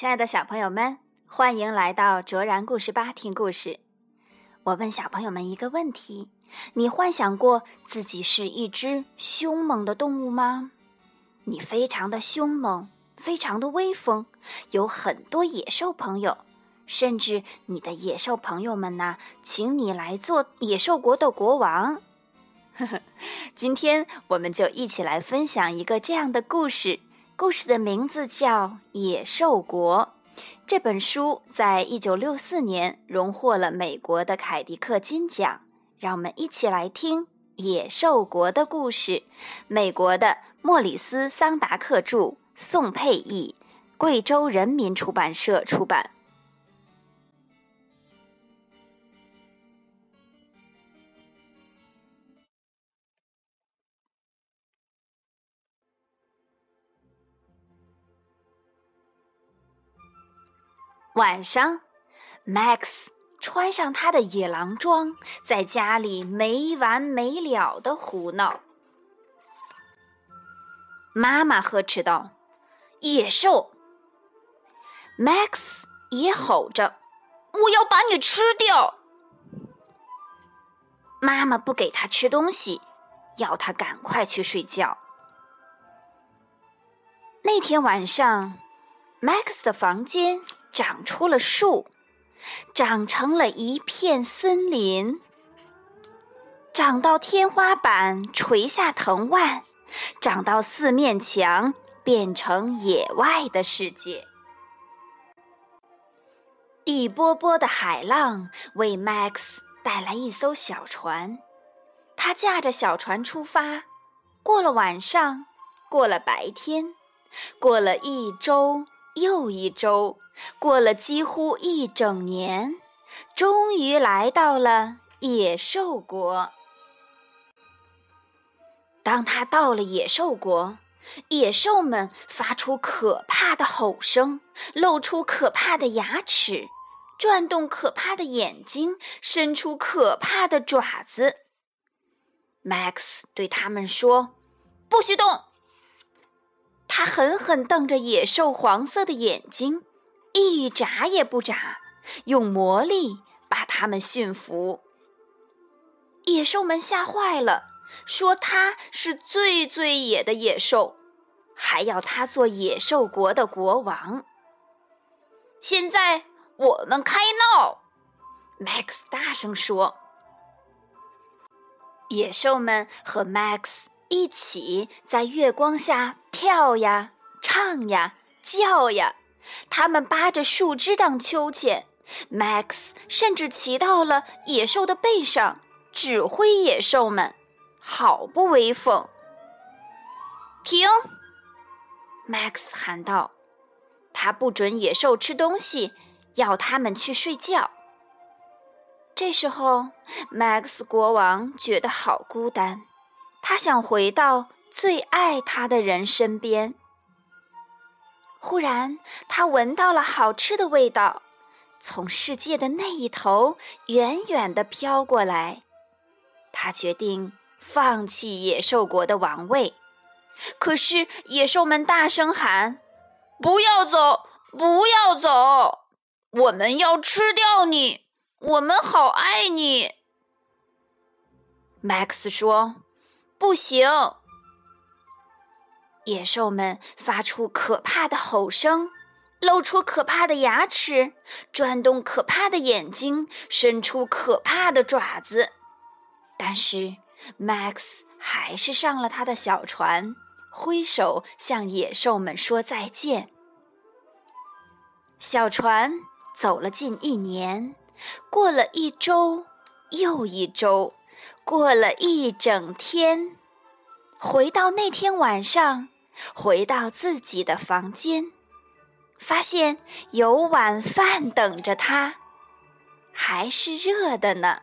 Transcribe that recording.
亲爱的小朋友们，欢迎来到卓然故事吧听故事。我问小朋友们一个问题：你幻想过自己是一只凶猛的动物吗？你非常的凶猛，非常的威风，有很多野兽朋友，甚至你的野兽朋友们呢，请你来做野兽国的国王。呵呵，今天我们就一起来分享一个这样的故事。故事的名字叫《野兽国》。这本书在一九六四年荣获了美国的凯迪克金奖。让我们一起来听《野兽国》的故事。美国的莫里斯·桑达克著，宋佩译，贵州人民出版社出版。晚上，Max 穿上他的野狼装，在家里没完没了的胡闹。妈妈呵斥道：“野兽！”Max 也吼着：“我要把你吃掉！”妈妈不给他吃东西，要他赶快去睡觉。那天晚上，Max 的房间。长出了树，长成了一片森林，长到天花板垂下藤蔓，长到四面墙变成野外的世界。一波波的海浪为 Max 带来一艘小船，他驾着小船出发，过了晚上，过了白天，过了一周又一周。过了几乎一整年，终于来到了野兽国。当他到了野兽国，野兽们发出可怕的吼声，露出可怕的牙齿，转动可怕的眼睛，伸出可怕的爪子。Max 对他们说：“不许动！”他狠狠瞪着野兽黄色的眼睛。一眨也不眨，用魔力把他们驯服。野兽们吓坏了，说他是最最野的野兽，还要他做野兽国的国王。现在我们开闹，Max 大声说。野兽们和 Max 一起在月光下跳呀、唱呀、叫呀。他们扒着树枝荡秋千，Max 甚至骑到了野兽的背上，指挥野兽们，好不威风！停！Max 喊道：“他不准野兽吃东西，要他们去睡觉。”这时候，Max 国王觉得好孤单，他想回到最爱他的人身边。忽然，他闻到了好吃的味道，从世界的那一头远远地飘过来。他决定放弃野兽国的王位，可是野兽们大声喊：“不要走，不要走！我们要吃掉你！我们好爱你。”Max 说：“不行。”野兽们发出可怕的吼声，露出可怕的牙齿，转动可怕的眼睛，伸出可怕的爪子。但是，Max 还是上了他的小船，挥手向野兽们说再见。小船走了近一年，过了一周又一周，过了一整天，回到那天晚上。回到自己的房间，发现有碗饭等着他，还是热的呢。